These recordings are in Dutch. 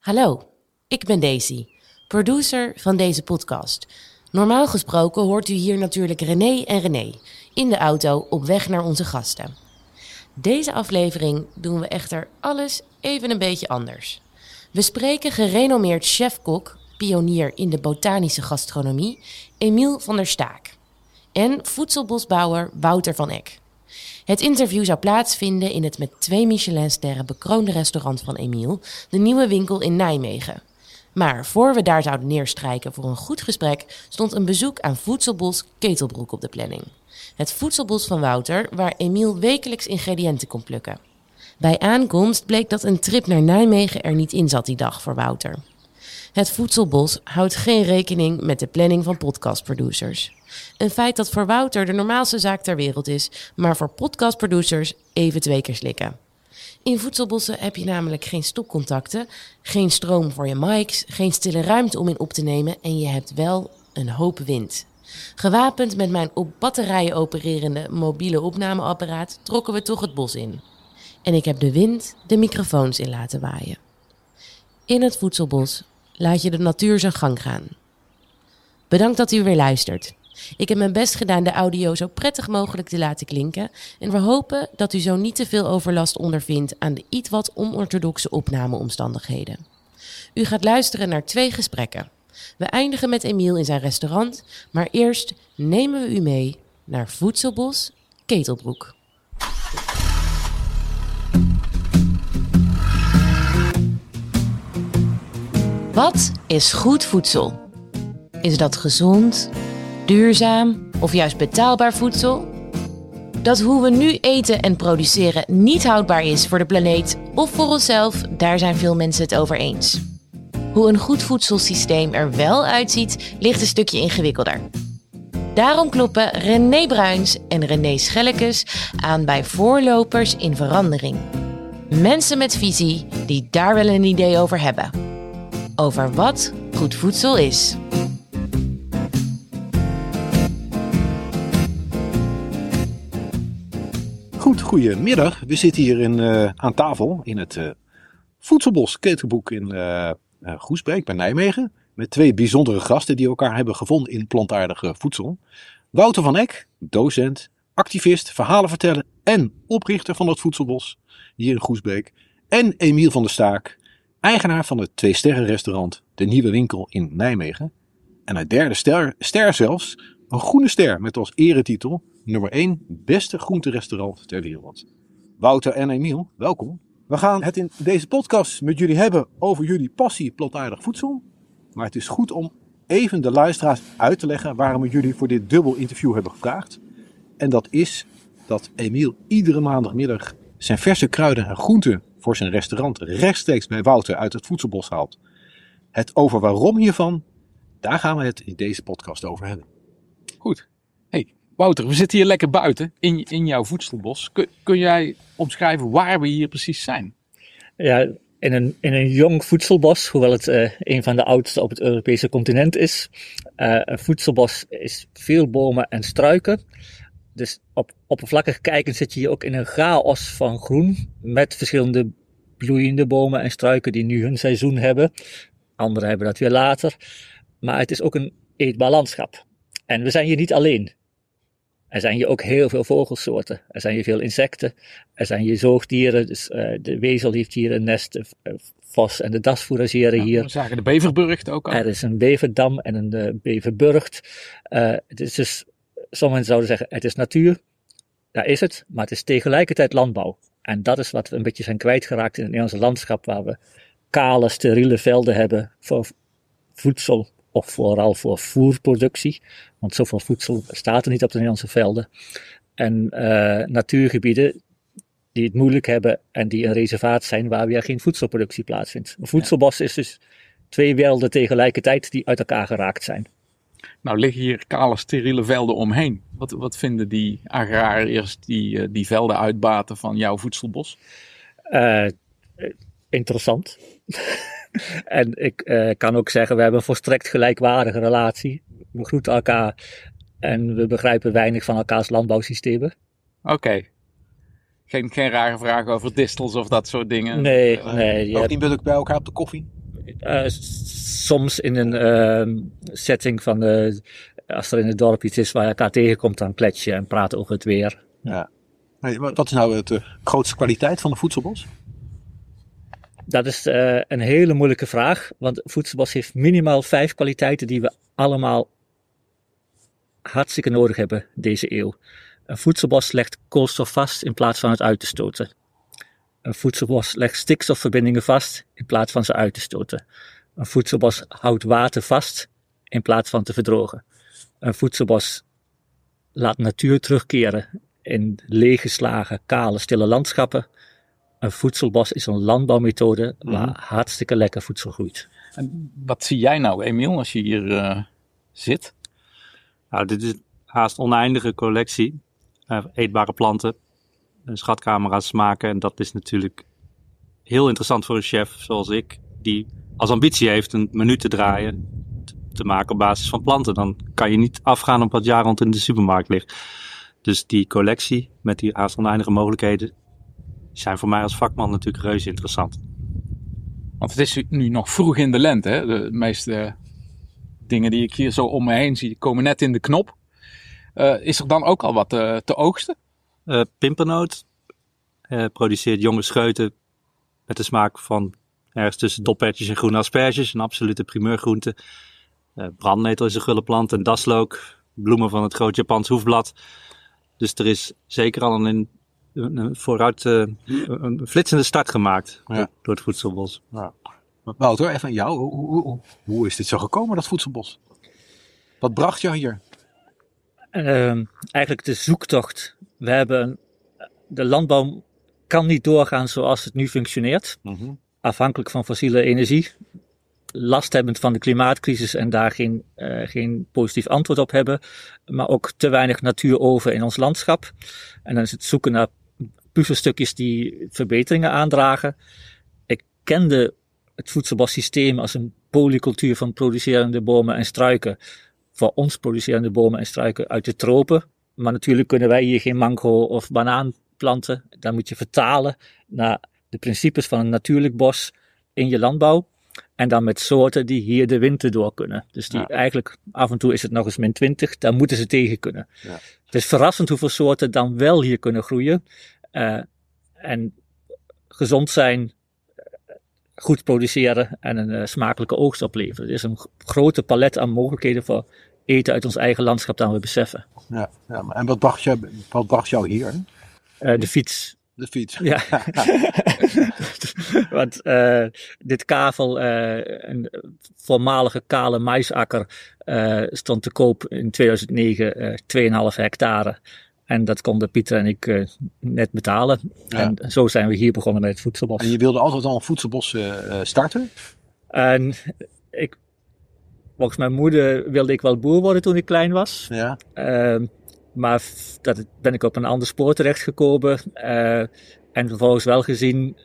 Hallo, ik ben Daisy, producer van deze podcast. Normaal gesproken hoort u hier natuurlijk René en René in de auto op weg naar onze gasten. Deze aflevering doen we echter alles even een beetje anders. We spreken gerenommeerd chef-kok, pionier in de botanische gastronomie, Emiel van der Staak. En voedselbosbouwer Wouter van Eck. Het interview zou plaatsvinden in het met twee Michelinsterren bekroonde restaurant van Emiel, de nieuwe winkel in Nijmegen. Maar voor we daar zouden neerstrijken voor een goed gesprek, stond een bezoek aan Voedselbos Ketelbroek op de planning. Het voedselbos van Wouter, waar Emiel wekelijks ingrediënten kon plukken. Bij aankomst bleek dat een trip naar Nijmegen er niet in zat die dag voor Wouter. Het voedselbos houdt geen rekening met de planning van podcastproducers. Een feit dat voor Wouter de normaalste zaak ter wereld is, maar voor podcastproducers even twee keer slikken. In voedselbossen heb je namelijk geen stopcontacten, geen stroom voor je mics, geen stille ruimte om in op te nemen en je hebt wel een hoop wind. Gewapend met mijn op batterijen opererende mobiele opnameapparaat trokken we toch het bos in. En ik heb de wind de microfoons in laten waaien. In het voedselbos laat je de natuur zijn gang gaan. Bedankt dat u weer luistert. Ik heb mijn best gedaan de audio zo prettig mogelijk te laten klinken en we hopen dat u zo niet te veel overlast ondervindt aan de iets wat onorthodoxe opnameomstandigheden. U gaat luisteren naar twee gesprekken. We eindigen met Emiel in zijn restaurant, maar eerst nemen we u mee naar Voedselbos Ketelbroek. Wat is goed voedsel? Is dat gezond, duurzaam of juist betaalbaar voedsel? Dat hoe we nu eten en produceren niet houdbaar is voor de planeet of voor onszelf, daar zijn veel mensen het over eens. Hoe een goed voedselsysteem er wel uitziet, ligt een stukje ingewikkelder. Daarom kloppen René Bruins en René Schellekes aan bij voorlopers in verandering. Mensen met visie die daar wel een idee over hebben. Over wat goed voedsel is. Goed, goedemiddag. We zitten hier in, eh, aan tafel in het eh, Voedselbos Ketelboek in uh, Goesbeek bij Nijmegen. Met twee bijzondere gasten die elkaar hebben gevonden in plantaardige voedsel. Wouter van Eck, docent, activist, verhalen vertellen en oprichter van het Voedselbos hier in Goesbeek. En Emiel van der Staak, eigenaar van het twee sterren restaurant De Nieuwe Winkel in Nijmegen. En een derde ster, ster zelfs, een groene ster met als eretitel nummer 1 beste groenterestaurant ter wereld. Wouter en Emiel, welkom. We gaan het in deze podcast met jullie hebben over jullie passie plantaardig voedsel. Maar het is goed om even de luisteraars uit te leggen waarom we jullie voor dit dubbel interview hebben gevraagd. En dat is dat Emiel iedere maandagmiddag zijn verse kruiden en groenten voor zijn restaurant rechtstreeks bij Wouter uit het voedselbos haalt. Het over waarom hiervan, daar gaan we het in deze podcast over hebben. Goed. Wouter, we zitten hier lekker buiten in, in jouw voedselbos. Kun, kun jij omschrijven waar we hier precies zijn? Ja, in een, in een jong voedselbos, hoewel het uh, een van de oudste op het Europese continent is. Uh, een voedselbos is veel bomen en struiken. Dus op oppervlakkig kijken zit je hier ook in een chaos van groen. Met verschillende bloeiende bomen en struiken die nu hun seizoen hebben. Anderen hebben dat weer later. Maar het is ook een eetbaar landschap. En we zijn hier niet alleen. Er zijn hier ook heel veel vogelsoorten. Er zijn hier veel insecten. Er zijn hier zoogdieren. Dus uh, de wezel heeft hier een nest. De uh, vos en de das fourageren Ja, hier. we zagen de beverburgt ook al. Er is een beverdam en een uh, beverburgt. Het is dus, sommigen zouden zeggen, het is natuur. Daar is het, maar het is tegelijkertijd landbouw. En dat is wat we een beetje zijn kwijtgeraakt in het Nederlandse landschap, waar we kale, steriele velden hebben voor voedsel of vooral voor voerproductie. Want zoveel voedsel staat er niet op de Nederlandse velden. En uh, natuurgebieden die het moeilijk hebben en die een reservaat zijn waar weer geen voedselproductie plaatsvindt. Een voedselbos is dus twee velden tegelijkertijd die uit elkaar geraakt zijn. Nou liggen hier kale, steriele velden omheen. Wat, wat vinden die agrariërs die uh, die velden uitbaten van jouw voedselbos? Uh, interessant. en ik uh, kan ook zeggen, we hebben een volstrekt gelijkwaardige relatie. We groeten elkaar en we begrijpen weinig van elkaars landbouwsystemen. Oké. Okay. Geen, geen rare vragen over distels of dat soort dingen? Nee, nee. Ook niet met bij elkaar op de koffie? Uh, soms in een uh, setting van, uh, als er in het dorp iets is waar je elkaar tegenkomt, dan klets je en praten over het weer. Ja. Hey, wat is nou de grootste kwaliteit van de voedselbos? Dat is uh, een hele moeilijke vraag, want voedselbos heeft minimaal vijf kwaliteiten die we allemaal hartstikke nodig hebben deze eeuw. Een voedselbos legt koolstof vast in plaats van het uit te stoten. Een voedselbos legt stikstofverbindingen vast in plaats van ze uit te stoten. Een voedselbos houdt water vast in plaats van te verdrogen. Een voedselbos laat natuur terugkeren in leeggeslagen, kale, stille landschappen. Een voedselbos is een landbouwmethode waar mm. hartstikke lekker voedsel groeit. En wat zie jij nou, Emiel, als je hier uh, zit? Nou, dit is haast oneindige collectie uh, eetbare planten, schatkamera's maken. En dat is natuurlijk heel interessant voor een chef zoals ik, die als ambitie heeft een menu te draaien, te maken op basis van planten. Dan kan je niet afgaan op wat jaar rond in de supermarkt ligt. Dus die collectie met die haast oneindige mogelijkheden zijn voor mij als vakman natuurlijk reuze interessant. Want het is nu nog vroeg in de lente. Hè? De meeste dingen die ik hier zo om me heen zie, komen net in de knop. Uh, is er dan ook al wat uh, te oogsten? Uh, pimpernoot produceert jonge scheuten met de smaak van ergens tussen doppertjes en groene asperges. Een absolute primeurgroente. brandnetel is een gulle plant en daslook. Bloemen van het groot Japans hoefblad. Dus er is zeker al een, een, vooruit een flitsende start gemaakt ja. door, het voedselbos. Ja. Wouter, even aan jou. Hoe, hoe, hoe, hoe is dit zo gekomen, dat voedselbos? Wat bracht jou hier? uh, eigenlijk de zoektocht. We hebben, de landbouw kan niet doorgaan zoals het nu functioneert. Mm Afhankelijk van fossiele energie. Last hebben van de klimaatcrisis en daar geen, uh, geen positief antwoord op hebben. Maar ook te weinig natuur over in ons landschap. En dan is het zoeken naar puzzelstukjes die verbeteringen aandragen. Ik kende het voedselbossysteem als een polycultuur van producerende bomen en struiken voor ons producerende bomen en struiken uit de tropen. Maar natuurlijk kunnen wij hier geen mango of banaan planten. Dan moet je vertalen naar de principes van een natuurlijk bos in je landbouw. En dan met soorten die hier de winter door kunnen. Dus die eigenlijk, af en toe is het nog eens min 20, daar moeten ze tegen kunnen. Ja. Het is verrassend hoeveel soorten dan wel hier kunnen groeien. Uh, en gezond zijn, goed produceren en een uh, smakelijke oogst opleveren. Er is een grote palet aan mogelijkheden voor eten uit ons eigen landschap dan we beseffen. Ja, ja en wat bracht, je, wat bracht jou hier? Uh, de fiets. De fiets. Ja. Want uh, dit kavel, uh, een voormalige kale maisakker, stond te koop in 2009 2,5 hectare. En dat konden Pieter en ik net betalen. Ja. En zo zijn we hier begonnen met het voedselbos. En je wilde altijd al een voedselbos starten? En ik Volgens mijn moeder wilde ik wel boer worden toen ik klein was. Ja. Uh, maar dat ben ik op een ander spoor terechtgekomen. En vervolgens wel gezien,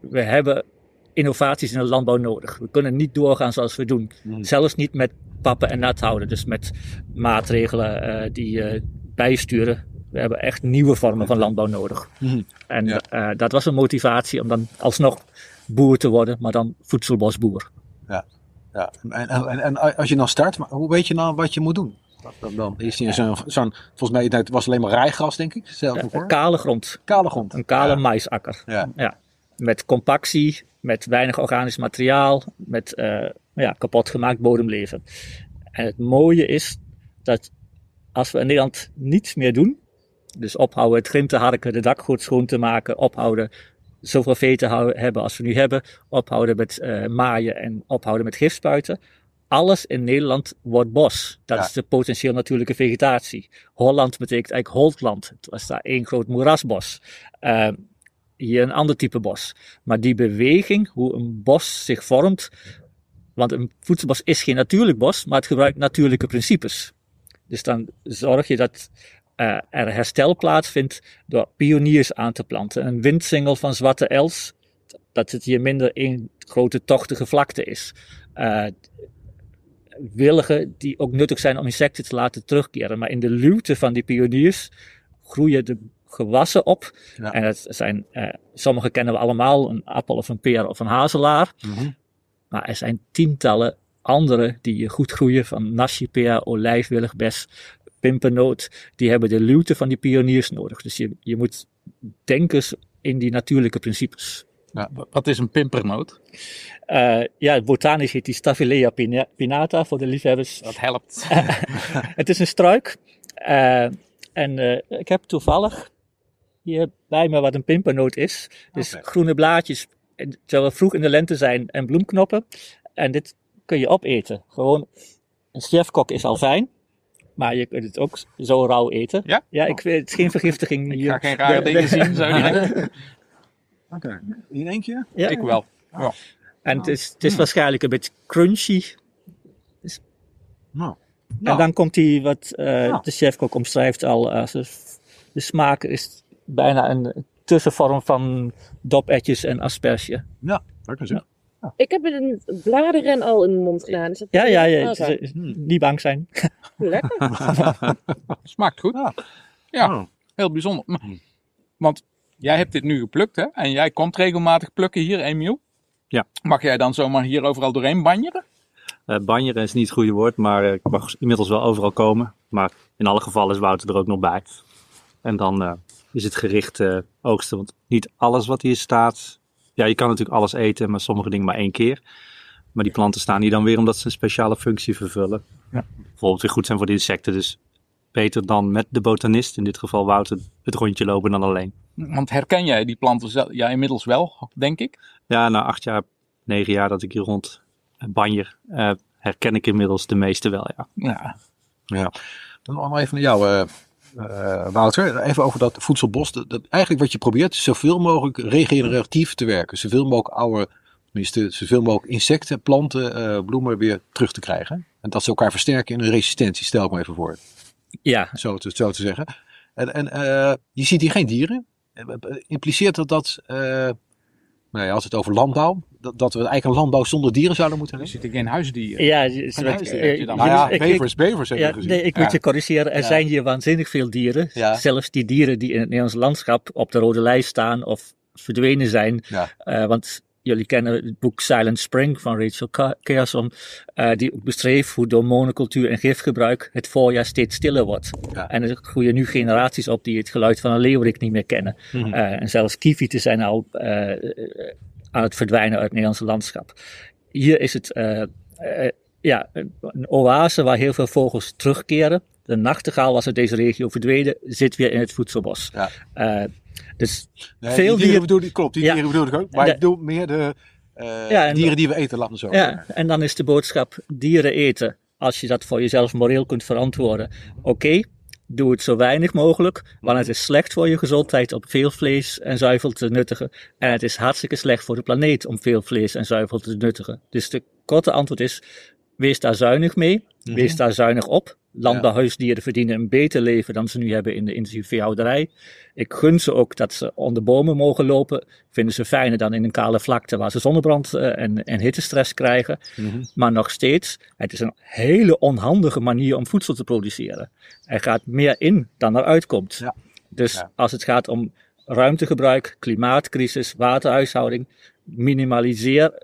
we hebben innovaties in de landbouw nodig. We kunnen niet doorgaan zoals we doen. Mm. Zelfs niet met pappen en nat houden. Dus met maatregelen uh, die uh, bijsturen. We hebben echt nieuwe vormen van landbouw nodig. Mm. En ja. dat was een motivatie om dan alsnog boer te worden, maar dan voedselbosboer. Ja. Ja, en, en, en als je dan start, hoe weet je nou wat je moet doen? Dan, dan is die zo'n, zo'n, volgens mij, het was alleen maar rijgras, denk ik. Zelf ja, kale grond. Kale grond. Een kale ja. maisakker. Ja. ja. Met compactie, met weinig organisch materiaal, met uh, ja, kapot gemaakt bodemleven. En het mooie is dat als we in Nederland niets meer doen, dus ophouden het grim te harken, de dakgoed schoon te maken, ophouden zoveel vee te hebben als we nu hebben, ophouden met uh, maaien en ophouden met gifspuiten. Alles in Nederland wordt bos. Dat ja. is de potentieel natuurlijke vegetatie. Holland betekent eigenlijk Holtland. Het was daar één groot moerasbos. Uh, hier een ander type bos. Maar die beweging, hoe een bos zich vormt, want een voedselbos is geen natuurlijk bos, maar het gebruikt natuurlijke principes. Dus dan zorg je dat uh, er herstel plaatsvindt door pioniers aan te planten. Een windsingel van zwarte els, dat het hier minder één grote tochtige vlakte is. Uh, willigen die ook nuttig zijn om insecten te laten terugkeren. Maar in de luwte van die pioniers groeien de gewassen op. Ja. En het zijn, uh, sommige kennen we allemaal, een appel of een peer of een hazelaar. Mm -hmm. Maar er zijn tientallen andere die goed groeien, van nashipea, olijfwilligbes, pimpernoot. Die hebben de luwte van die pioniers nodig. Dus je, je moet denken in die natuurlijke principes. Ja, wat is een pimpernoot? Uh, ja, botanisch heet die Staphylea pinnata voor de liefhebbers. Dat helpt. het is een struik. Uh, en uh, ik heb toevallig hier bij me wat een pimpernoot is. Dus groene blaadjes, terwijl we vroeg in de lente zijn, en bloemknoppen. En dit kun je opeten. Gewoon, een chefkok is al fijn. Maar je kunt het ook zo rauw eten. Ja? Ja, ik weet, het is geen vergiftiging Ik hier. ga geen rare dingen zien, zo direct. Oké. In één keer? Ja, Ik wel. Ja. en het is, het is waarschijnlijk een beetje crunchy. Nou. En dan komt die, wat eh, Nou. de chefkok omschrijft al, als de, smaak is bijna een tussenvorm van dopetjes en asperge. Ja, lekker zeg. Ik heb een bladeren al in de mond gedaan. Is dat Ja, ja, ja. Niet bang zijn. Lekker. Smaakt goed. Ja. Ja, Oh. heel bijzonder. Maar- Want jij hebt dit nu geplukt, hè? En jij komt regelmatig plukken hier, Emiel. Ja. Mag jij dan zomaar hier overal doorheen banjeren? Eh banjeren is niet het goede woord, maar eh, ik mag inmiddels wel overal komen. Maar in alle gevallen is Wouter er ook nog bij. En dan eh, is het gericht eh, oogsten. Want niet alles wat hier staat. Ja, je kan natuurlijk alles eten, maar sommige dingen maar één keer. Maar die planten staan hier dan weer omdat ze een speciale functie vervullen. Ja. Bijvoorbeeld weer goed zijn voor de insecten. Dus beter dan met de botanist, in dit geval Wouter, het rondje lopen dan alleen. Want herken jij die planten ja, inmiddels wel, denk ik? Ja, na acht jaar, negen jaar dat ik hier rond eh, banjer, eh, herken ik inmiddels de meeste wel, ja. Ja. Ja. Dan nog even naar jou, eh, eh, Wouter. Even over dat voedselbos. Dat, dat- eigenlijk wat je probeert is zoveel mogelijk regeneratief te werken. Zoveel mogelijk oude, tenminste zoveel mogelijk insecten, planten, eh, bloemen weer terug te krijgen. En dat ze elkaar versterken in hun resistentie, stel ik me even voor. Ja, Zo te, zo te zeggen. En, en eh, je ziet hier geen dieren. Impliceert dat dat, nou ja, als het over landbouw, dat, dat we eigenlijk een landbouw zonder dieren zouden moeten Er hebben? zitten geen huisdieren. ja, Geen heb Nou ja, bevers, bevers hebben Ja, gezien. nee, ik moet je corrigeren. Er Ja. zijn hier waanzinnig veel dieren. Ja. Zelfs die dieren die in het Nederlands landschap op de rode lijst staan of verdwenen zijn. Ja. Eh, want jullie kennen het boek Silent Spring van Rachel Carson. eh, die ook beschreef hoe door monocultuur en gifgebruik het voorjaar steeds stiller wordt. Ja. En er groeien nu generaties op die het geluid van een leeuwerik niet meer kennen. Mhm. Eh, en zelfs kievieten zijn al eh, aan het verdwijnen uit het Nederlandse landschap. Hier is het ja, een oase waar heel veel vogels terugkeren. De nachtegaal was uit deze regio verdwenen, zit weer in het voedselbos. Ja. Eh, dus Nee, veel die dieren dieren- bedoel ik, klopt, die Ja. dieren bedoel ik ook. Maar De- ik bedoel meer de eh, Ja, dieren die we eten, laten we zo. Ja, en dan is de boodschap dieren eten. Als je dat voor jezelf moreel kunt verantwoorden. Oké, doe het zo weinig mogelijk. Want het is slecht voor je gezondheid om veel vlees en zuivel te nuttigen. En het is hartstikke slecht voor de planeet om veel vlees en zuivel te nuttigen. Dus de korte antwoord is, wees daar zuinig mee. Wees daar zuinig op. Landbouwhuisdieren verdienen een beter leven dan ze nu hebben in de intensieve veehouderij. Ik gun ze ook dat ze onder bomen mogen lopen. Vinden ze fijner dan in een kale vlakte waar ze zonnebrand eh, en, en hittestress krijgen. Mhm. Maar nog steeds, het is een hele onhandige manier om voedsel te produceren. Er gaat meer in dan eruit komt. Ja. Dus Ja. als het gaat om ruimtegebruik, klimaatcrisis, waterhuishouding, minimaliseer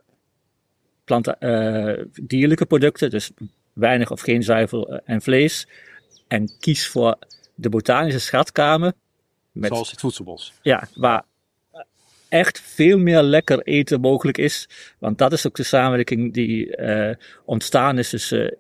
planten, eh, dierlijke producten, dus weinig of geen zuivel eh, en vlees. En kies voor de botanische schatkamer. Met, Zoals het voedselbos. ja, waar echt veel meer lekker eten mogelijk is. Want dat is ook de samenwerking die eh, ontstaan is tussen eh,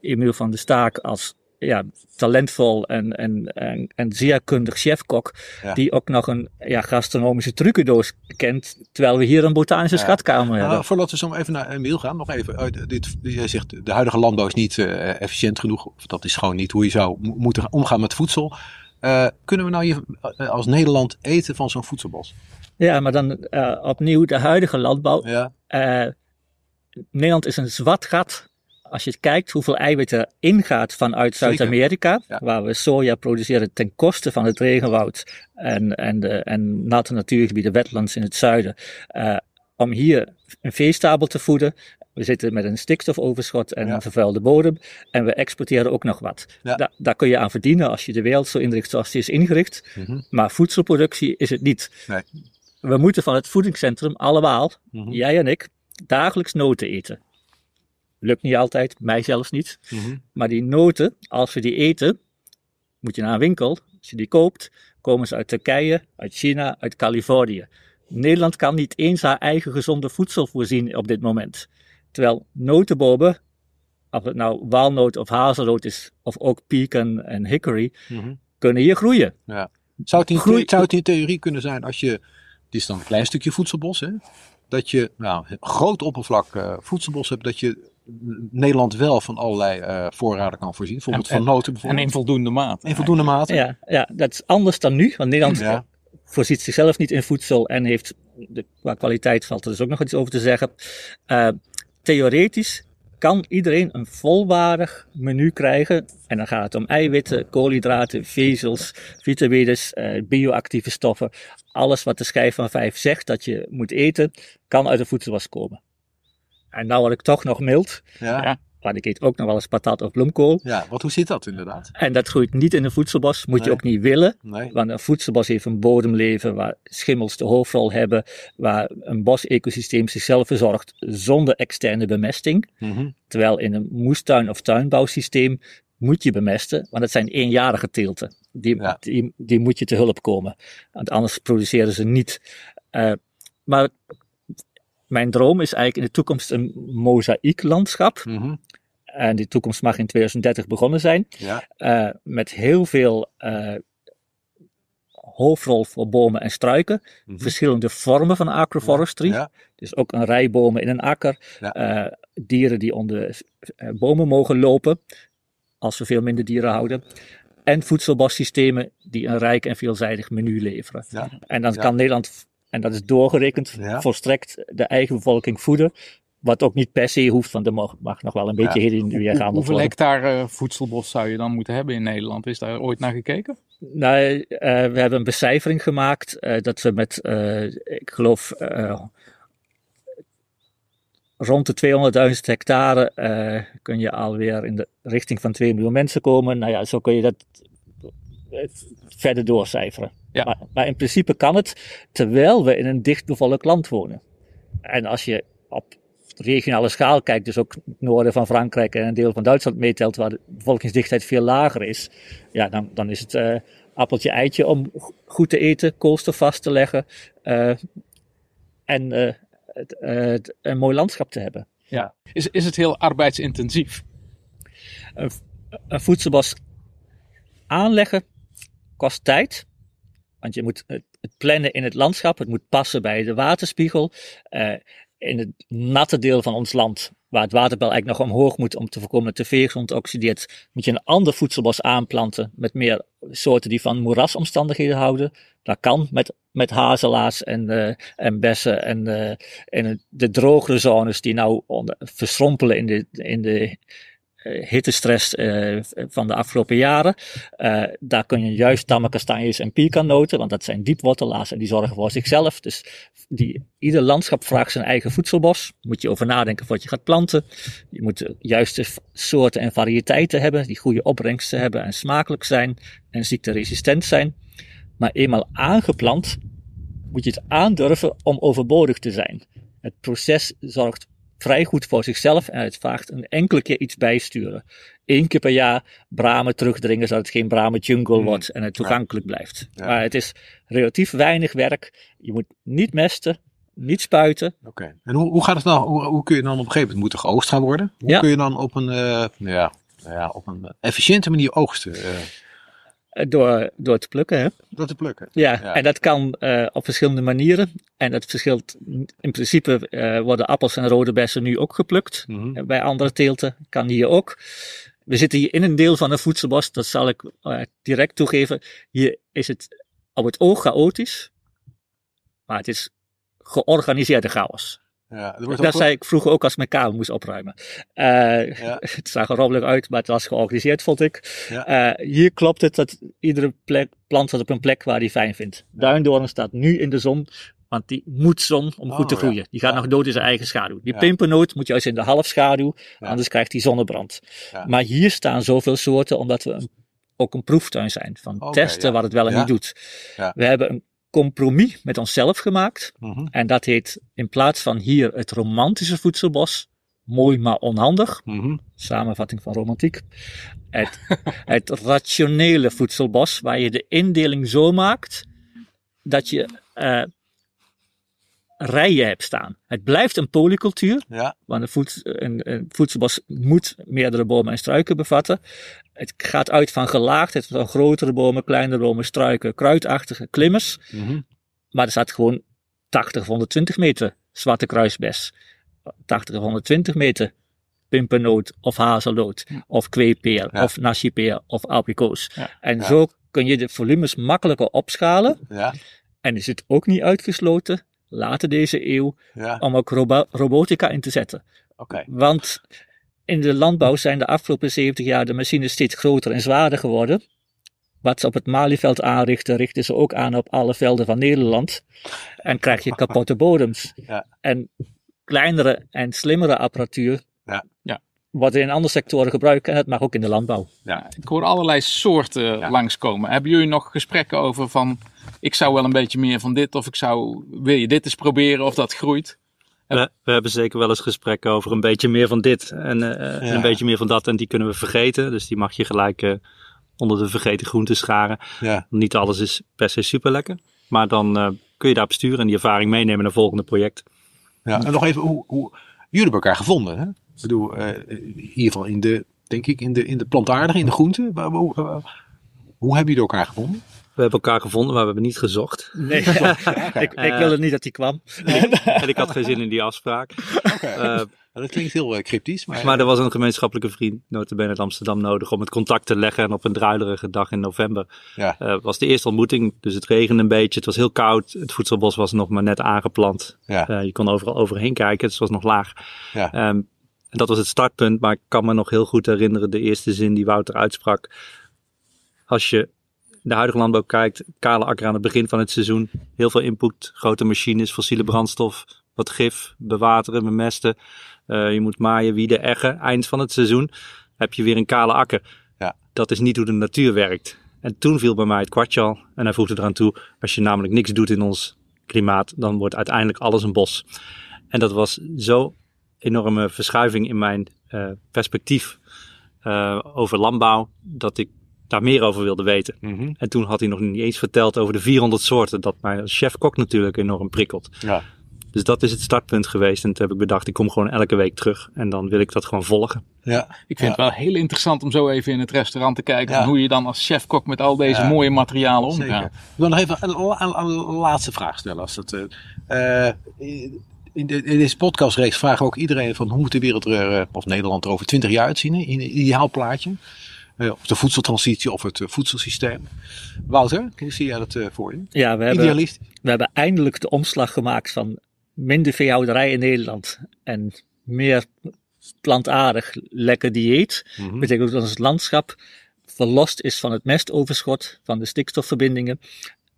Emiel van der Staak als ja, talentvol en, en, en, en zeer kundig chefkok. Ja. Die ook nog een ja, gastronomische trucendoos kent. Terwijl we hier een botanische Ja. schatkamer hebben. Nou, voordat we zo even naar Emiel gaan, nog even. uit dit, jij zegt, de huidige landbouw is niet eh, efficiënt genoeg. Of dat is gewoon niet hoe je zou mo- moeten omgaan met voedsel. Eh, kunnen we nou hier eh, als Nederland eten van zo'n voedselbos? Ja, maar dan eh, opnieuw de huidige landbouw. Ja, Eh, Nederland is een zwart gat. Als je kijkt hoeveel eiwit er ingaat vanuit. Zuid-Amerika, Ja. waar we soja produceren ten koste van het regenwoud en, en, de, en natte natuurgebieden, wetlands in het zuiden, eh, om hier een veestabel te voeden. We zitten met een stikstofoverschot en Ja. een vervuilde bodem. En we exporteren ook nog wat. Ja. Da- daar kun je aan verdienen als je de wereld zo inricht zoals die is ingericht. Mhm. Maar voedselproductie is het niet. Nee. We moeten van het voedingscentrum allemaal, Mhm. jij en ik, dagelijks noten eten. Lukt niet altijd, mij zelfs niet. Mhm. Maar die noten, als we die eten, moet je naar een winkel. Als je die koopt, komen ze uit Turkije, uit China, uit Californië. Nederland kan niet eens haar eigen gezonde voedsel voorzien op dit moment. Terwijl notenbomen, of het nou walnoot of hazelnoot is, of ook pecan en hickory, Mhm. kunnen hier groeien. Zou het, in, Groei- zou het in theorie kunnen zijn als je, dit is dan een klein stukje voedselbos, hè, dat je nou, een groot oppervlak eh, voedselbos hebt, dat je Nederland wel van allerlei eh, voorraden kan voorzien, bijvoorbeeld En- van noten En bijvoorbeeld. in voldoende mate. in voldoende mate. Ja, ja, dat is anders dan nu, want Nederland Ja. voorziet zichzelf niet in voedsel en heeft, de, qua kwaliteit valt er dus ook nog iets over te zeggen. Eh, theoretisch kan iedereen een volwaardig menu krijgen. En dan gaat het om eiwitten, koolhydraten, vezels, vitamines, eh, bioactieve stoffen. Alles wat de schijf van vijf zegt dat je moet eten, kan uit de voedselwas komen. En nou word ik toch nog mild, Ja. Ja. want ik eet ook nog wel eens patat of bloemkool. Ja, want hoe zit dat inderdaad? En dat groeit niet in een voedselbos, moet je ook niet willen. Nee. Want een voedselbos heeft een bodemleven waar schimmels de hoofdrol hebben, waar een bosecosysteem zichzelf verzorgt zonder externe bemesting. Mhm. Terwijl in een moestuin- of tuinbouwsysteem moet je bemesten, want het zijn eenjarige teelten. Die, Ja. die, die moet je te hulp komen, want anders produceren ze niet. Eh, maar mijn droom is eigenlijk in de toekomst een mozaïeklandschap. Mhm. En die toekomst mag in 2030 begonnen zijn Ja. eh, met heel veel eh, hoofdrol voor bomen en struiken. Mhm. Verschillende vormen van agroforestry. Ja. Dus ook een rij bomen in een akker. Eh, dieren die onder bomen mogen lopen. Als we veel minder dieren houden. En voedselbossystemen die een rijk en veelzijdig menu leveren. Ja. En dan Ja. kan Nederland, en dat is doorgerekend, Ja. volstrekt de eigen bevolking voeden. Wat ook niet per se hoeft, want er mag, mag nog wel een beetje Ja. heen en weer gaan. hoeveel hectare eh, voedselbos zou je dan moeten hebben in Nederland? Is daar ooit naar gekeken? Nou, eh, we hebben een becijfering gemaakt eh, dat we met, ik geloof, rond de 200.000 hectare kun je alweer in de richting van 2 miljoen mensen komen. Nou ja, zo kun je dat verder doorcijferen. Ja. Maar, maar in principe kan het, terwijl we in een dichtbevolkt land wonen. En als je op regionale schaal kijkt, dus ook het noorden van Frankrijk en een deel van Duitsland meetelt, waar de bevolkingsdichtheid veel lager is, ja, dan, dan is het eh, appeltje eitje om go- goed te eten, koolstof vast te leggen eh, en eh, het, het- een mooi landschap te hebben. Ja. Is, is het heel arbeidsintensief? Een voedselbos aanleggen kost tijd. Want je moet het plannen in het landschap. Het moet passen bij de waterspiegel. Eh, in het natte deel van ons land, waar het waterpeil eigenlijk nog omhoog moet om te voorkomen dat de veergrond oxideert, moet je een ander voedselbos aanplanten met meer soorten die van moerasomstandigheden houden. Dat kan met, met hazelaars en, eh, en bessen en, eh, en de drogere zones die nou onder, verschrompelen in de, in de hittestress eh, van de afgelopen jaren. Eh, daar kun je juist tamme kastanjes en piekannoten, want dat zijn diepwortelaars en die zorgen voor zichzelf. Dus die, ieder landschap vraagt zijn eigen voedselbos. Moet je over nadenken wat je gaat planten. Je moet de juiste soorten en variëteiten hebben, die goede opbrengsten hebben en smakelijk zijn en ziekteresistent zijn. Maar eenmaal aangeplant, moet je het aandurven om overbodig te zijn. Het proces zorgt vrij goed voor zichzelf en het vraagt een enkele keer iets bijsturen. Eén keer per jaar bramen terugdringen zodat het geen bramen jungle Hmm. wordt en het toegankelijk blijft. Ja. Maar het is relatief weinig werk. Je moet niet mesten, niet spuiten. Oké. En hoe, hoe gaat het nou? Hoe, hoe kun je dan op een gegeven moment moet er geoogst gaan worden? Hoe Ja. kun je dan op een, eh, ja, ja, op een efficiënte manier oogsten? eh, Door, door te plukken, hè? dat te plukken. Ja, Ja. en dat kan eh, op verschillende manieren. En dat verschilt, in principe eh, worden appels en rode bessen nu ook geplukt. Mhm. Eh, Bij andere teelten kan hier ook. We zitten hier in een deel van een voedselbos, dat zal ik eh, direct toegeven. Hier is het op het oog chaotisch, maar het is georganiseerde chaos. Ja, Dat ook- zei ik vroeger ook als ik mijn kamer moest opruimen. Eh, Ja. Het zag er rommelig uit, maar het was georganiseerd, vond ik. Ja. Eh, hier klopt het dat iedere plek, plant op een plek waar hij fijn vindt. Duindoorn staat nu in de zon, want die moet zon om goed te Oh, groeien. Die gaat nog dood in zijn eigen schaduw. Die pimpernoot moet juist in de halfschaduw, anders krijgt hij zonnebrand. Maar hier staan zoveel soorten omdat we een, ook een proeftuin zijn. Van testen wat het wel en niet doet. We hebben een compromis met onszelf gemaakt. Mhm. En dat heet in plaats van hier het romantische voedselbos, mooi maar onhandig, Mhm. samenvatting van romantiek, het, het rationele voedselbos, waar je de indeling zo maakt dat je eh, rijen hebt staan. Het blijft een polycultuur, Ja. want een, voed, een, een voedselbos moet meerdere bomen en struiken bevatten. Het gaat uit van gelaagdheid van grotere bomen, kleinere bomen, struiken, kruidachtige klimmers. Mhm. Maar er staat gewoon 80 of 120 meter zwarte kruisbes. 80 of 120 meter pimpernoot of hazelnoot. Of kweepeer Ja. of nasipeer of abrikoos. En zo kun je de volumes makkelijker opschalen. Ja. En is het ook niet uitgesloten, later deze eeuw, Ja. om ook robo- robotica in te zetten. Oké. Want in de landbouw zijn de afgelopen 70 jaar de machines steeds groter en zwaarder geworden. Wat ze op het Malieveld aanrichten, richten ze ook aan op alle velden van Nederland. En krijg je kapotte bodems. Ja. En kleinere en slimmere apparatuur Ja. Ja. wordt in andere sectoren gebruikt en het mag ook in de landbouw. Ja, ik hoor allerlei soorten Ja. langskomen. Hebben jullie nog gesprekken over van, ik zou wel een beetje meer van dit, of ik zou, wil je dit eens proberen of dat groeit? We, we hebben zeker wel eens gesprekken over een beetje meer van dit en, eh, en Ja. een beetje meer van dat. En die kunnen we vergeten. Dus die mag je gelijk eh, onder de vergeten groenten scharen. Ja. Niet alles is per se super lekker. Maar dan eh, kun je daar besturen en die ervaring meenemen naar volgende project. Ja. En nog even, hoe, hoe, jullie hebben elkaar gevonden, hè? Ik bedoel, eh, in ieder geval in de, denk ik, in de, in de plantaardige, in de groenten. Hoe, eh, hoe hebben jullie elkaar gevonden? We hebben elkaar gevonden, maar we hebben niet gezocht. Nee, ik, ik wilde niet dat hij kwam. en ik had geen zin in die afspraak. Eh, Dat klinkt heel eh, cryptisch, maar... maar er was een gemeenschappelijke vriend, notabene uit Amsterdam, nodig om het contact te leggen. En op een druilerige dag in november Ja. eh, was de eerste ontmoeting. Dus het regende een beetje, het was heel koud. Het voedselbos was nog maar net aangeplant. Ja. Eh, je kon overal overheen kijken, dus het was nog laag. Ja. Ehm, en dat was het startpunt, maar ik kan me nog heel goed herinneren de eerste zin die Wouter uitsprak. Als je de huidige landbouw kijkt, kale akker aan het begin van het seizoen, heel veel input, grote machines, fossiele brandstof, wat gif, bewateren, bemesten. Eh, je moet maaien, wieden, eggen. Eind van het seizoen heb je weer een kale akker. Ja. Dat is niet hoe de natuur werkt. En toen viel bij mij het kwartje al. En hij voegde eraan toe, als je namelijk niks doet in ons klimaat, dan wordt uiteindelijk alles een bos. En dat was zo enorme verschuiving in mijn eh, perspectief eh, over landbouw, dat ik daar meer over wilde weten. Mhm. En toen had hij nog niet eens verteld over de 400 soorten, dat mij als chef-kok natuurlijk enorm prikkelt. Ja. Dus dat is het startpunt geweest. En toen heb ik bedacht, ik kom gewoon elke week terug. En dan wil ik dat gewoon volgen. Ja. Ik vind het wel heel interessant om zo even in het restaurant te kijken Ja. hoe je dan als chef-kok met al deze Ja. mooie materialen omgaat. Zeker. Ik wil nog even een, la- een- een laatste vraag stellen. Als dat, eh, eh, in, de, in deze podcastreeks vragen we ook iedereen van hoe moet de wereld er, eh, of Nederland er over 20 jaar uitzien in een ideaal plaatje. Eh, of de voedseltransitie of het eh, voedselsysteem. Wouter, zie jij dat eh, voor je? Ja, we hebben, Idealist? we hebben eindelijk de omslag gemaakt van minder veehouderij in Nederland en meer plantaardig lekker dieet. Mhm. betekent ook dat ons landschap verlost is van het mestoverschot, van de stikstofverbindingen.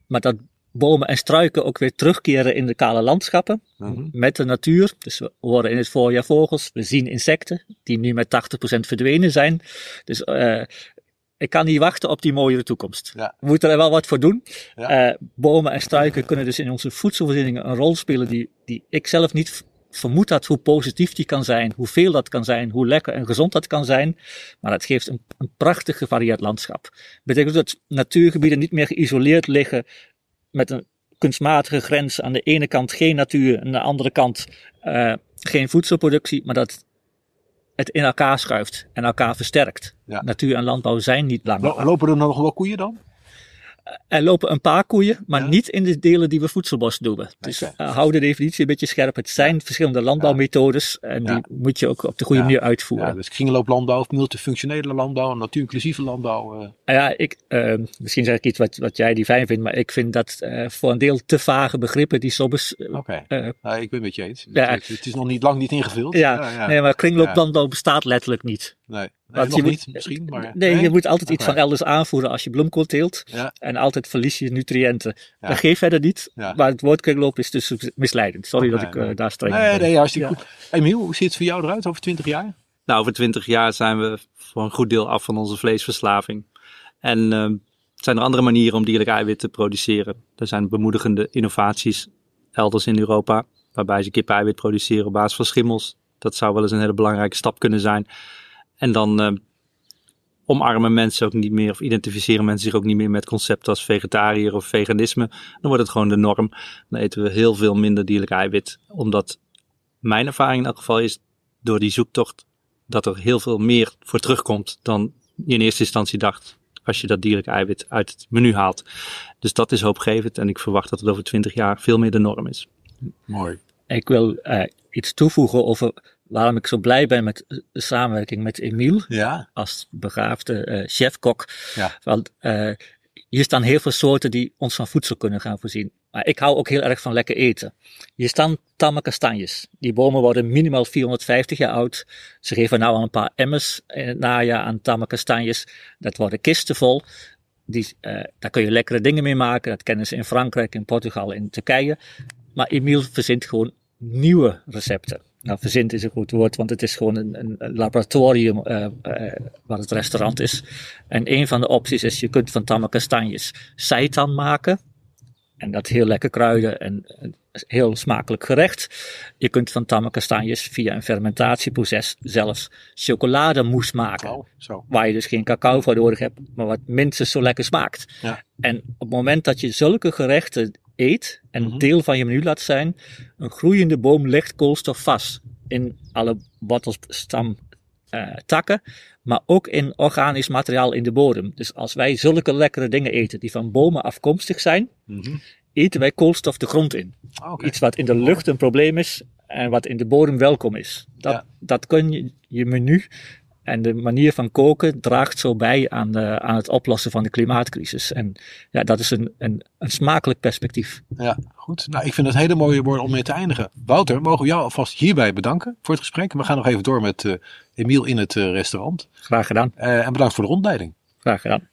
Maar dat bomen en struiken ook weer terugkeren in de kale landschappen Mhm. met de natuur. Dus we horen in het voorjaar vogels, we zien insecten die nu met 80% verdwenen zijn. Dus eh, ik kan niet wachten op die mooiere toekomst. Ja. We moeten er wel wat voor doen. Ja. Eh, bomen en struiken kunnen dus in onze voedselvoorzieningen een rol spelen die, die ik zelf niet vermoed had hoe positief die kan zijn, hoeveel dat kan zijn, hoe lekker en gezond dat kan zijn. Maar het geeft een, een prachtig gevarieerd landschap. Betekent dat natuurgebieden niet meer geïsoleerd liggen met een kunstmatige grens. Aan de ene kant geen natuur, aan de andere kant eh, geen voedselproductie, maar dat het in elkaar schuift en elkaar versterkt. Ja. Natuur en landbouw zijn niet langer. Lo- Lopen er nog wel koeien dan? Er lopen een paar koeien, maar Ja. niet in de delen die we voedselbos noemen. Dus eh, hou de definitie een beetje scherp. Het zijn verschillende landbouwmethodes en Ja. die moet je ook op de goede Ja. manier uitvoeren. Dus kringlooplandbouw of multifunctionele landbouw, natuurinclusieve landbouw. Ah Ja, ik, eh, misschien zeg ik iets wat, wat jij niet fijn vindt, maar ik vind dat eh, voor een deel te vage begrippen die soms. Oké, Nou, ik ben het met je eens. Het, het is nog niet lang niet ingevuld. ja, nee, maar kringlooplandbouw bestaat letterlijk niet. Nee Want nog je moet- niet misschien. Maar, Nee, je moet altijd iets van elders aanvoeren als je bloemkool teelt. Ja. En altijd verlies je nutriënten. Ja. Dat geeft verder niet. Ja. Maar het woord kringloop is dus misleidend. Sorry dat ik eh, daar streng in Nee, ben. nee, hartstikke Ja. goed. Emiel, hoe ziet het voor jou eruit over 20 jaar? Nou, over twintig jaar zijn we voor een goed deel af van onze vleesverslaving. En ehm, zijn er andere manieren om dierlijk eiwit te produceren. Er zijn bemoedigende innovaties elders in Europa, waarbij ze kip-eiwit produceren op basis van schimmels. Dat zou wel eens een hele belangrijke stap kunnen zijn. En dan uh, omarmen mensen ook niet meer, of identificeren mensen zich ook niet meer met concepten als vegetariër of veganisme. Dan wordt het gewoon de norm. Dan eten we heel veel minder dierlijk eiwit. Omdat mijn ervaring in elk geval is, door die zoektocht, dat er heel veel meer voor terugkomt dan je in eerste instantie dacht. Als je dat dierlijk eiwit uit het menu haalt. Dus dat is hoopgevend en ik verwacht dat het over twintig jaar veel meer de norm is. Mooi. Ik wil uh, iets toevoegen over waarom ik zo blij ben met de samenwerking met Emiel. Ja. Als begaafde uh, chefkok. Ja. Want uh, hier staan heel veel soorten die ons van voedsel kunnen gaan voorzien. Maar ik hou ook heel erg van lekker eten. Hier staan tamme kastanjes. Die bomen worden minimaal 450 jaar oud. Ze geven nou al een paar emmers in het najaar aan tamme kastanjes. Dat worden kisten vol. Die, uh, daar kun je lekkere dingen mee maken. Dat kennen ze in Frankrijk, in Portugal, in Turkije. Maar Emiel verzint gewoon nieuwe recepten. Nou, verzint is een goed woord, want het is gewoon een, een laboratorium uh, uh, wat het restaurant is. En een van de opties is, je kunt van tamme kastanjes seitan maken. En dat heel lekker kruiden en heel smakelijk gerecht. Je kunt van tamme kastanjes via een fermentatieproces zelfs chocolademousse maken. Oh, zo. Waar je dus geen cacao voor nodig hebt, maar wat minstens zo lekker smaakt. Ja. En op het moment dat je zulke gerechten eet en Mhm. deel van je menu laat zijn, een groeiende boom legt koolstof vast in alle wortels, stam, uh, takken, maar ook in organisch materiaal in de bodem. Dus als wij zulke lekkere dingen eten die van bomen afkomstig zijn, Mhm. eten wij koolstof de grond in. Oké. Iets wat in de lucht een probleem is en wat in de bodem welkom is. Dat, Ja. dat kun je, je menu en de manier van koken draagt zo bij aan, de, aan het oplossen van de klimaatcrisis. En ja, dat is een, een, een smakelijk perspectief. Ja, goed. Nou, ik vind het hele mooie woorden om mee te eindigen. Wouter, mogen we jou alvast hierbij bedanken voor het gesprek. We gaan nog even door met uh, Emiel in het uh, restaurant. Graag gedaan. Uh, en bedankt voor de rondleiding. Graag gedaan.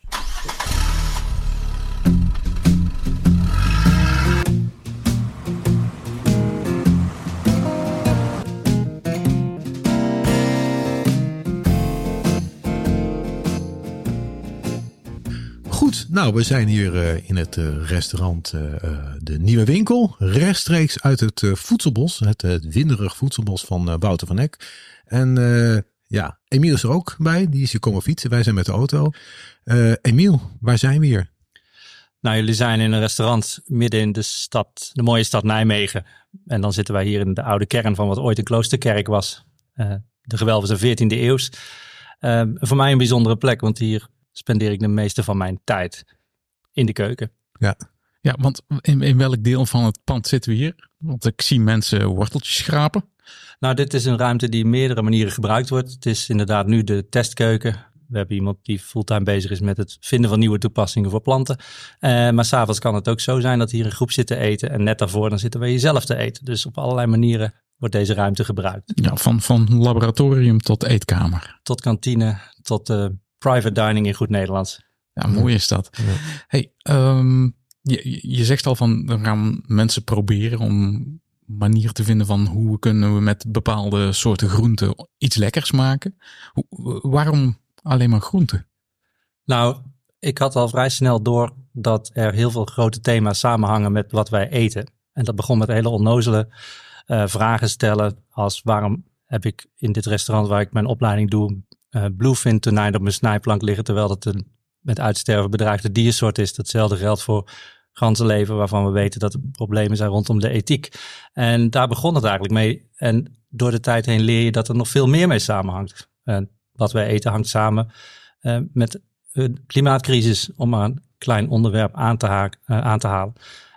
Nou, we zijn hier uh, in het uh, restaurant uh, De Nieuwe Winkel. Rechtstreeks uit het voedselbos, het, het winderig voedselbos van Wouter van Eck. En ja, Emiel is er ook bij, die is hier komen fietsen. Wij zijn met de auto. Emiel, waar zijn we hier? Nou, jullie zijn in een restaurant midden in de stad, de mooie stad Nijmegen. En dan zitten wij hier in de oude kern van wat ooit een kloosterkerk was. de gewelven zijn 14e eeuws. voor mij een bijzondere plek, want hier spendeer ik de meeste van mijn tijd in de keuken. Ja, ja want in, in welk deel van het pand zitten we hier? Want ik zie mensen worteltjes schrapen. Nou, dit is een ruimte die meerdere manieren gebruikt wordt. Het is inderdaad nu de testkeuken. We hebben iemand die fulltime bezig is met het vinden van nieuwe toepassingen voor planten. Uh, maar s'avonds kan het ook zo zijn dat hier een groep zit te eten. En net daarvoor dan zitten we hier zelf te eten. Dus op allerlei manieren wordt deze ruimte gebruikt. Ja, van, van laboratorium tot eetkamer. Tot kantine, tot uh, private dining in goed Nederlands. Ja, mooi is dat. Ja. Hey, um, je, je zegt al van, we gaan mensen proberen om manier te vinden van hoe kunnen we met bepaalde soorten groenten iets lekkers maken. Hoe, waarom alleen maar groenten? Nou, ik had al vrij snel door dat er heel veel grote thema's samenhangen met wat wij eten. En dat begon met hele onnozele uh, vragen stellen als waarom heb ik in dit restaurant waar ik mijn opleiding doe uh, bluefin tonijn op mijn snijplank liggen, terwijl dat een met uitsterven bedreigde diersoort is. Datzelfde geldt voor ganzenleven, waarvan we weten dat er problemen zijn rondom de ethiek. En daar begon het eigenlijk mee. En door de tijd heen leer je dat er nog veel meer mee samenhangt. En wat wij eten hangt samen uh, met de klimaatcrisis, om maar een klein onderwerp aan te, haak, aan te halen.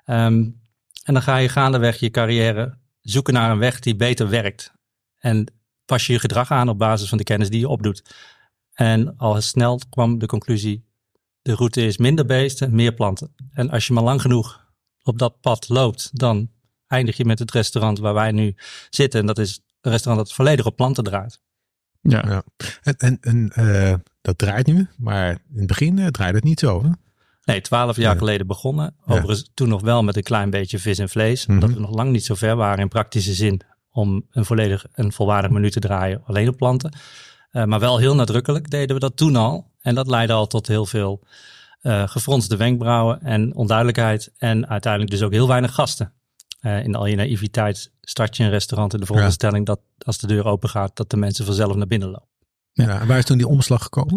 Um, en dan ga je gaandeweg je carrière zoeken naar een weg die beter werkt. En pas je je gedrag aan op basis van de kennis die je opdoet. En al snel kwam de conclusie, de route is minder beesten, meer planten. En als je maar lang genoeg op dat pad loopt, dan eindig je met het restaurant waar wij nu zitten. En dat is een restaurant dat volledig op planten draait. Ja, ja. en, en, en uh, dat draait nu, maar in het begin uh, draaide het niet zo. Hè? Nee, twaalf jaar ja. geleden begonnen. Overigens toen nog wel met een klein beetje vis en vlees. Mhm. Omdat we nog lang niet zo ver waren in praktische zin om een volledig en volwaardig menu te draaien alleen op planten. Uh, maar wel heel nadrukkelijk deden we dat toen al. En dat leidde al tot heel veel uh, gefronste wenkbrauwen en onduidelijkheid. En uiteindelijk dus ook heel weinig gasten. Uh, in al je naïviteit start je een restaurant in de veronderstelling dat als de deur open gaat, dat de mensen vanzelf naar binnen lopen. Ja, en waar is toen die omslag gekomen?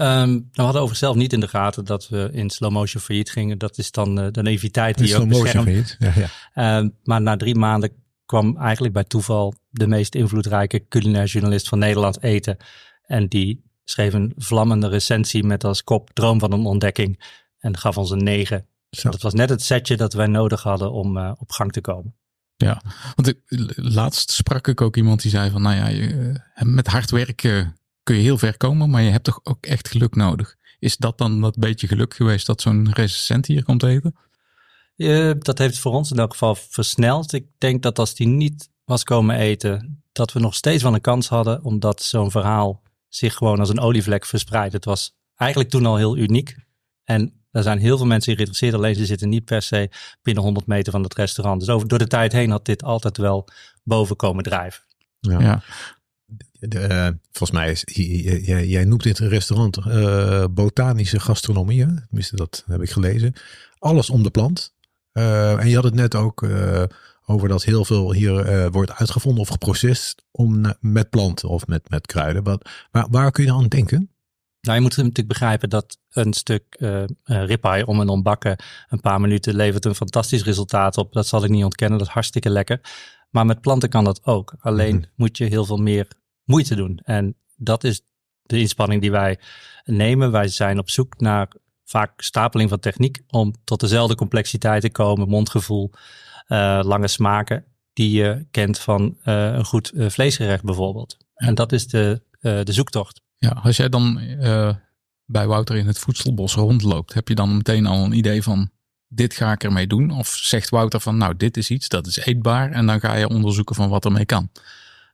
Um, nou, we hadden overigens zelf niet in de gaten dat we in slow motion failliet gingen. Dat is dan uh, de naïviteit die je ook beschermt. Ja, ja. Uh, maar na drie maanden kwam eigenlijk bij toeval de meest invloedrijke culinair journalist van Nederland eten. En die schreef een vlammende recensie met als kop Droom van een ontdekking. En gaf ons een negen. Dat was net het setje dat wij nodig hadden om uh, op gang te komen. Ja, want ik, laatst sprak ik ook iemand die zei van, nou ja, je, met hard werken kun je heel ver komen, maar je hebt toch ook echt geluk nodig. Is dat dan dat beetje geluk geweest dat zo'n recensent hier komt eten? Uh, dat heeft voor ons in elk geval versneld. Ik denk dat als die niet was komen eten, dat we nog steeds wel een kans hadden, omdat zo'n verhaal zich gewoon als een olievlek verspreidt. Het was eigenlijk toen al heel uniek. En er zijn heel veel mensen geïnteresseerd, alleen ze zitten niet per se binnen 100 meter van het restaurant. Dus over, door de tijd heen had dit altijd wel boven komen drijven. Ja. ja. De, uh, volgens mij is, jij, jij noemt dit een restaurant uh, botanische gastronomie. Hè? Tenminste, dat heb ik gelezen. Alles om de plant. Uh, en je had het net ook over dat heel veel hier wordt uitgevonden of geprocessed om, met planten of met, met kruiden. Wat, waar, waar kun je dan aan denken? Nou, je moet natuurlijk begrijpen dat een stuk uh, ribeye om en om bakken een paar minuten levert een fantastisch resultaat op. Dat zal ik niet ontkennen, dat is hartstikke lekker. Maar met planten kan dat ook. Alleen mhm. moet je heel veel meer moeite doen. En dat is de inspanning die wij nemen. Wij zijn op zoek naar vaak stapeling van techniek om tot dezelfde complexiteit te komen, mondgevoel, uh, lange smaken, die je kent van uh, een goed uh, vleesgerecht bijvoorbeeld. En dat is de, de zoektocht. Ja, als jij dan bij Wouter in het voedselbos rondloopt, heb je dan meteen al een idee van dit ga ik ermee doen? Of zegt Wouter van nou dit is iets, dat is eetbaar en dan ga je onderzoeken van wat ermee kan?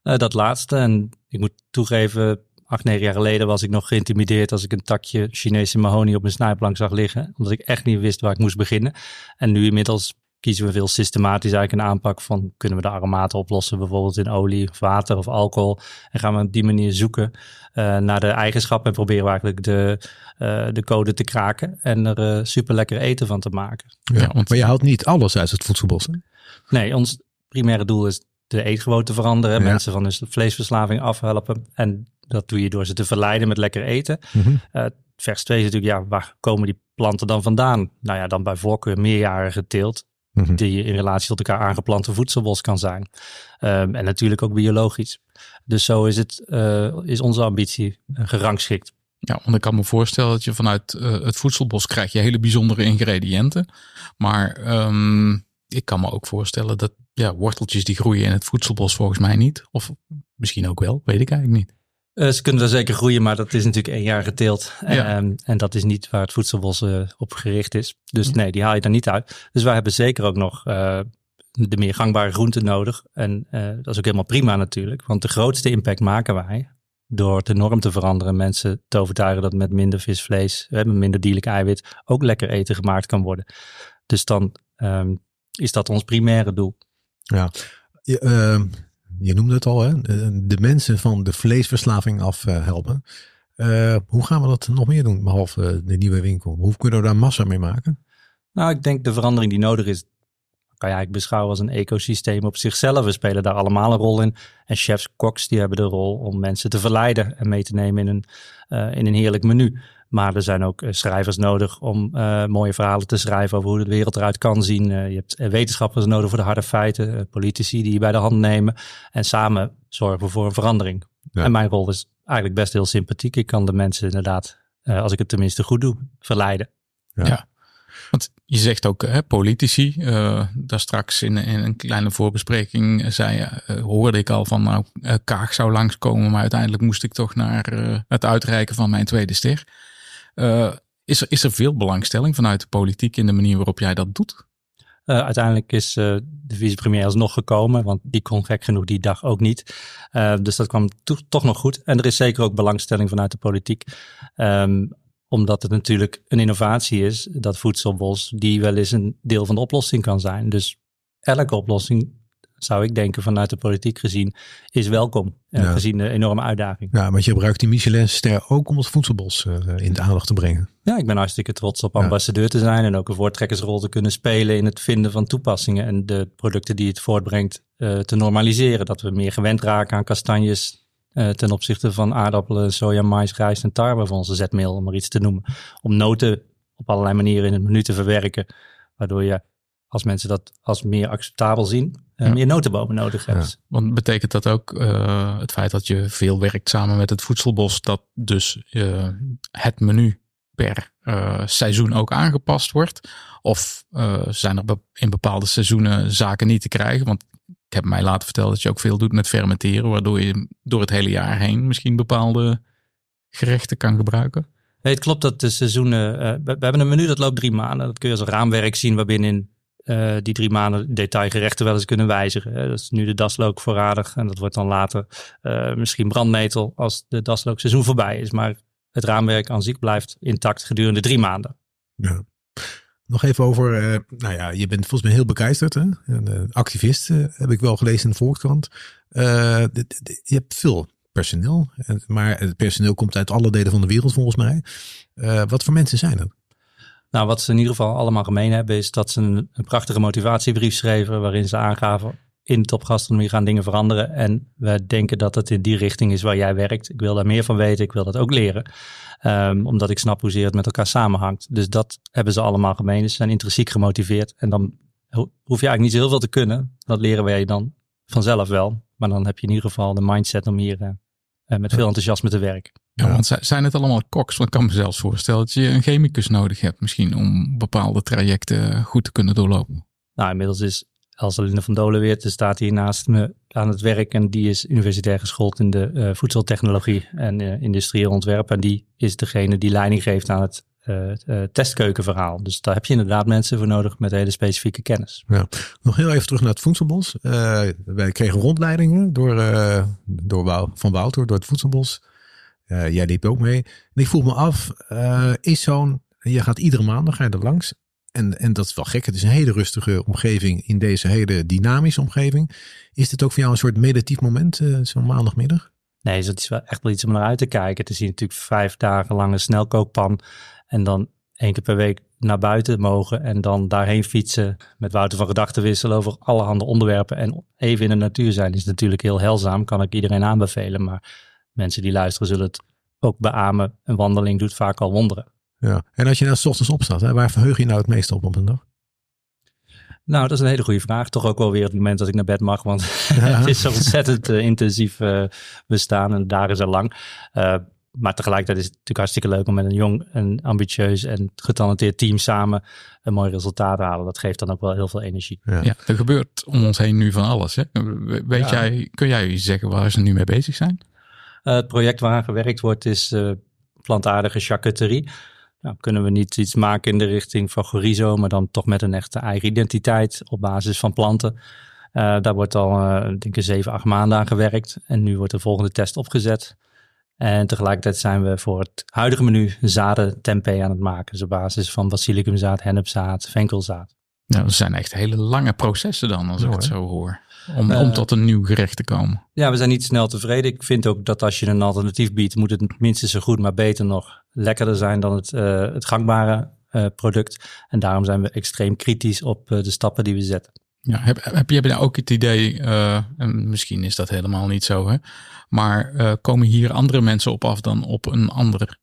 Uh, dat laatste. En ik moet toegeven, acht, negen jaar geleden was ik nog geïntimideerd als ik een takje Chinese mahonie op mijn snijplank zag liggen. Omdat ik echt niet wist waar ik moest beginnen. En nu inmiddels kiezen we veel systematisch eigenlijk een aanpak van kunnen we de aromaten oplossen, bijvoorbeeld in olie of water of alcohol. En gaan we op die manier zoeken uh, naar de eigenschappen en proberen we eigenlijk de, uh, de code te kraken en er uh, super lekker eten van te maken. Ja, want... Maar je houdt niet alles uit het voedselbos. Hè? Nee, ons primaire doel is de eetgewoonte veranderen, ja. mensen van hun vleesverslaving afhelpen. En dat doe je door ze te verleiden met lekker eten. Mm -hmm. vers 2 is natuurlijk, ja, waar komen die planten dan vandaan? Nou ja, dan bij voorkeur meerjarige teelt Mhm. die in relatie tot elkaar aangeplante voedselbos kan zijn. Um, en natuurlijk ook biologisch. Dus zo is, het, uh, is onze ambitie gerangschikt. Ja, want ik kan me voorstellen dat je vanuit uh, het voedselbos krijg je hele bijzondere ingrediënten. Maar um, ik kan me ook voorstellen dat ja, worteltjes die groeien in het voedselbos volgens mij niet. Of misschien ook wel, weet ik eigenlijk niet. Uh, ze kunnen er zeker groeien, maar dat is natuurlijk één jaar geteeld. Ja. Um, en dat is niet waar het voedselbos uh, op gericht is. Dus nee, die haal je er niet uit. Dus wij hebben zeker ook nog uh, de meer gangbare groenten nodig. En dat is ook helemaal prima natuurlijk. Want de grootste impact maken wij door de norm te veranderen. Mensen te overtuigen dat met minder visvlees, met minder dierlijk eiwit, ook lekker eten gemaakt kan worden. Dus dan um, is dat ons primaire doel. Ja, je, ehm, je noemde het al, hè? de mensen van de vleesverslaving afhelpen. Uh, hoe gaan we dat nog meer doen, behalve de nieuwe winkel? Hoe kunnen we daar massa mee maken? Nou, ik denk de verandering die nodig is, kan je eigenlijk beschouwen als een ecosysteem op zichzelf. We spelen daar allemaal een rol in. En chefs, koks, die hebben de rol om mensen te verleiden en mee te nemen in een, in een heerlijk menu. Maar er zijn ook eh, schrijvers nodig om uh, mooie verhalen te schrijven over hoe de wereld eruit kan zien. Uh, je hebt wetenschappers nodig voor de harde feiten, politici die je bij de hand nemen en samen zorgen voor een verandering. Ja. En mijn rol is eigenlijk best heel sympathiek. Ik kan de mensen inderdaad, als ik het tenminste goed doe, verleiden. Ja. ja. Want je zegt ook hè, politici. daar straks in, in, een kleine voorbespreking zei, hoorde ik al van nou, Kaag zou langskomen. Maar uiteindelijk moest ik toch naar het uitreiken van mijn tweede ster. Uh, is, er, is er veel belangstelling vanuit de politiek in de manier waarop jij dat doet? Uh, uiteindelijk is uh, de vicepremier alsnog gekomen, want die kon gek genoeg die dag ook niet. Dus dat kwam to toch nog goed. En er is zeker ook belangstelling vanuit de politiek. Um, omdat het natuurlijk een innovatie is, dat voedselbos, die wel eens een deel van de oplossing kan zijn. Dus elke oplossing zou ik denken vanuit de politiek gezien, is welkom. eh, Ja. Gezien de enorme uitdaging. Ja, want je gebruikt die Michelin-ster ook om het voedselbos eh, in de aandacht te brengen. Ja, ik ben hartstikke trots op ambassadeur te zijn en ook een voortrekkersrol te kunnen spelen in het vinden van toepassingen en de producten die het voortbrengt eh, te normaliseren. Dat we meer gewend raken aan kastanjes ten opzichte van aardappelen, soja, mais, rijst en tarwe voor onze zetmeel, om maar iets te noemen. Om noten op allerlei manieren in het menu te verwerken, waardoor je als mensen dat als meer acceptabel zien, eh, Ja. meer notenbomen nodig hebt. Ja. Want betekent dat ook eh, het feit dat je veel werkt samen met het voedselbos, dat dus eh, het menu per eh, seizoen ook aangepast wordt? Of eh, zijn er be- in bepaalde seizoenen zaken niet te krijgen? Want ik heb mij laten vertellen dat je ook veel doet met fermenteren, waardoor je door het hele jaar heen misschien bepaalde gerechten kan gebruiken. Nee, het klopt dat de seizoenen. eh, we, we hebben een menu dat loopt drie maanden. Dat kun je als een raamwerk zien waarbinnen eh, die drie maanden detailgerechten wel eens kunnen wijzigen. Dat is nu de daslook voorradig en dat wordt dan later eh, misschien brandnetel als de daslookseizoen voorbij is. Maar het raamwerk aan zich blijft intact gedurende drie maanden. Ja. Nog even over, eh, nou ja, je bent volgens mij heel begeisterd. Hè? Activist heb ik wel gelezen in de Volkskrant. Je hebt veel personeel, maar het personeel komt uit alle delen van de wereld volgens mij. Wat voor mensen zijn dat? Nou, wat ze in ieder geval allemaal gemeen hebben, is dat ze een, prachtige motivatiebrief schreven. waarin ze aangaven. In topgastronomie gaan dingen veranderen. En we denken dat het in die richting is waar jij werkt. Ik wil daar meer van weten. Ik wil dat ook leren. Ehm, omdat ik snap hoezeer het met elkaar samenhangt. Dus dat hebben ze allemaal gemeen. Ze zijn intrinsiek gemotiveerd. En dan ho- hoef je eigenlijk niet zo heel veel te kunnen. Dat leren wij dan vanzelf wel. Maar dan heb je in ieder geval de mindset om hier eh, eh, met veel enthousiasme te werken. Ja, Ja. want zi- zijn het allemaal koks? Want ik kan me zelfs voorstellen dat je een chemicus nodig hebt misschien om bepaalde trajecten goed te kunnen doorlopen. Nou, inmiddels is Elsalinde van Dolenweert, die staat hier naast me aan het werk. En die is universitair geschoold in de eh, voedseltechnologie en eh, industrieel ontwerp. En die is degene die leiding geeft aan het eh, testkeukenverhaal. Dus daar heb je inderdaad mensen voor nodig met hele specifieke kennis. Nog heel even terug naar het voedselbos. Wij kregen rondleidingen door, door Wou- van Wouter, door het voedselbos. Eh, jij liep ook mee. Ik vroeg me af, eh, is zo'n, je gaat iedere maandag ga je er langs. En, en dat is wel gek. Het is een hele rustige omgeving in deze hele dynamische omgeving. Is dit ook voor jou een soort meditatief moment, eh, zo'n maandagmiddag? Nee, dus dat is wel echt wel iets om naar uit te kijken. Te zien natuurlijk vijf dagen lang een snelkookpan. En dan één keer per week naar buiten mogen. En dan daarheen fietsen. Met Wouter van gedachten wisselen over allerhande onderwerpen. En even in de natuur zijn is natuurlijk heel helzaam. Kan ik iedereen aanbevelen. Maar mensen die luisteren zullen het ook beamen. Een wandeling doet vaak al wonderen. Ja. En als je nou 's ochtends opstaat, hè, waar verheug je nou het meest op op een dag? Nou, dat is een hele goede vraag. Toch ook wel weer het moment dat ik naar bed mag. Want het is zo ontzettend eh, intensief eh, bestaan. En de dagen zijn lang. Eh, maar tegelijkertijd is het natuurlijk hartstikke leuk om met een jong en ambitieus en getalenteerd team samen een mooi resultaat te halen. Dat geeft dan ook wel heel veel energie. Ja. Ja, er gebeurt om ons heen nu van alles. Hè? We- Weet Ja. jij, kun jij zeggen waar ze nu mee bezig zijn? Het project waaraan gewerkt wordt is eh, plantaardige charcuterie. Nou, kunnen we niet iets maken in de richting van chorizo, maar dan toch met een echte eigen identiteit op basis van planten. Eh, daar wordt al, eh, denk ik, zeven, acht maanden aan gewerkt. En nu wordt de volgende test opgezet. En tegelijkertijd zijn we voor het huidige menu zaden tempeh aan het maken. Dus op basis van basilicumzaad, hennepzaad, venkelzaad. Nou, dat zijn echt hele lange processen dan, als ik het zo hoor. Om, Eh, om tot een nieuw gerecht te komen. Ja, we zijn niet snel tevreden. Ik vind ook dat als je een alternatief biedt, moet het minstens zo goed, maar beter nog lekkerder zijn dan het, eh, het gangbare eh, product. En daarom zijn we extreem kritisch op eh, de stappen die we zetten. Ja, heb, heb je nou ook het idee, eh, en misschien is dat helemaal niet zo, hè? maar eh, komen hier andere mensen op af dan op een ander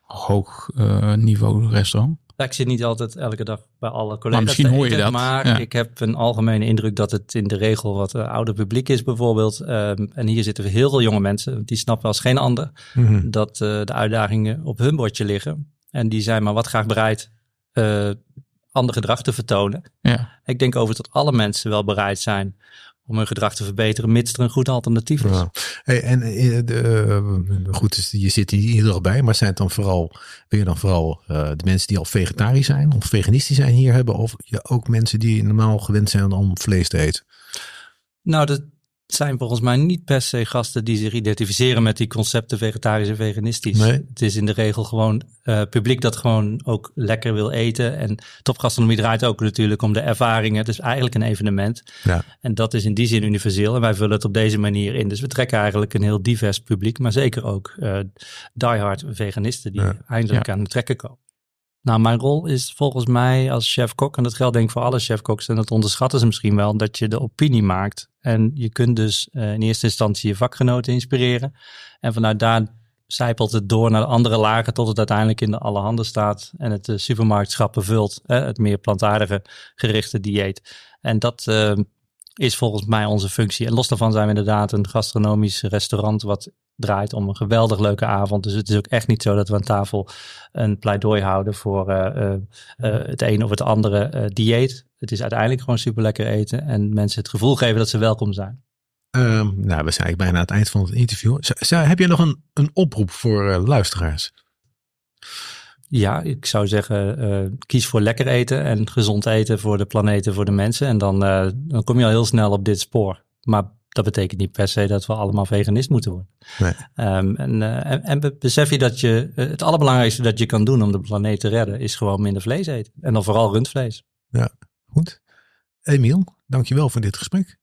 hoog eh, niveau restaurant? Ik zit niet altijd elke dag bij alle collega's. Maar misschien te hoor je eten, dat, Maar ja. ik heb een algemene indruk dat het in de regel wat eh, ouder publiek is bijvoorbeeld. Ehm, en hier zitten heel veel jonge mensen. Die snappen als geen ander Mhm. dat eh, de uitdagingen op hun bordje liggen. En die zijn maar wat graag bereid eh ander gedrag te vertonen. Ja, Ik denk over dat alle mensen wel bereid zijn om hun gedrag te verbeteren, mits er een goed alternatief is. Ja. Hey, en de, eh, goed, dus je zit hier iedere dag bij, maar zijn het dan vooral, wil je dan vooral de mensen die al vegetarisch zijn of veganistisch zijn hier hebben, of je ook mensen die normaal gewend zijn om vlees te eten? Nou, de, zijn volgens mij niet per se gasten die zich identificeren met die concepten vegetarisch en veganistisch. Nee. Het is in de regel gewoon uh, publiek dat gewoon ook lekker wil eten. En topgastronomie draait ook natuurlijk om de ervaringen. Het is eigenlijk een evenement. Ja. En dat is in die zin universeel. En wij vullen het op deze manier in. Dus we trekken eigenlijk een heel divers publiek. Maar zeker ook uh, diehard veganisten die Ja. eindelijk Ja. aan het trekken komen. Nou, mijn rol is volgens mij als chef-kok, en dat geldt denk ik voor alle chef-koks, en dat onderschatten ze misschien wel, dat je de opinie maakt. En je kunt dus eh, in eerste instantie je vakgenoten inspireren. En vanuit daar zijpelt het door naar de andere lagen tot het uiteindelijk in de alle handen staat en het de supermarktschappen vult. Het meer plantaardige gerichte dieet. En dat eh, is volgens mij onze functie. En los daarvan zijn we inderdaad een gastronomisch restaurant wat draait om een geweldig leuke avond. Dus het is ook echt niet zo dat we aan tafel een pleidooi houden voor eh, eh, eh, het een of het andere dieet. Het is uiteindelijk gewoon super lekker eten en mensen het gevoel geven dat ze welkom zijn. Ehm, nou, we zijn eigenlijk bijna aan het eind van het interview. Z- heb je nog een, een oproep voor luisteraars? Ja, ik zou zeggen, eh, kies voor lekker eten en gezond eten voor de planeet en voor de mensen. En dan, eh, dan kom je al heel snel op dit spoor. Maar dat betekent niet per se dat we allemaal veganist moeten worden. Nee. Ehm, en, eh, en, en be- besef je dat je, het allerbelangrijkste dat je kan doen om de planeet te redden, is gewoon minder vlees eten. En dan vooral rundvlees. Goed. Emiel, dankjewel voor dit gesprek.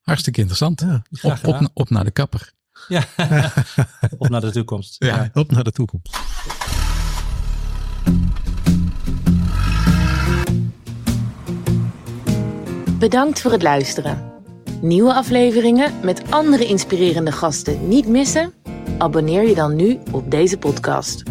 Hartstikke interessant. Ja. Graag Op, op, op naar de kapper. Ja, op naar de toekomst. Ja. Op naar de toekomst. Bedankt voor het luisteren. Nieuwe afleveringen met andere inspirerende gasten niet missen? Abonneer je dan nu op deze podcast.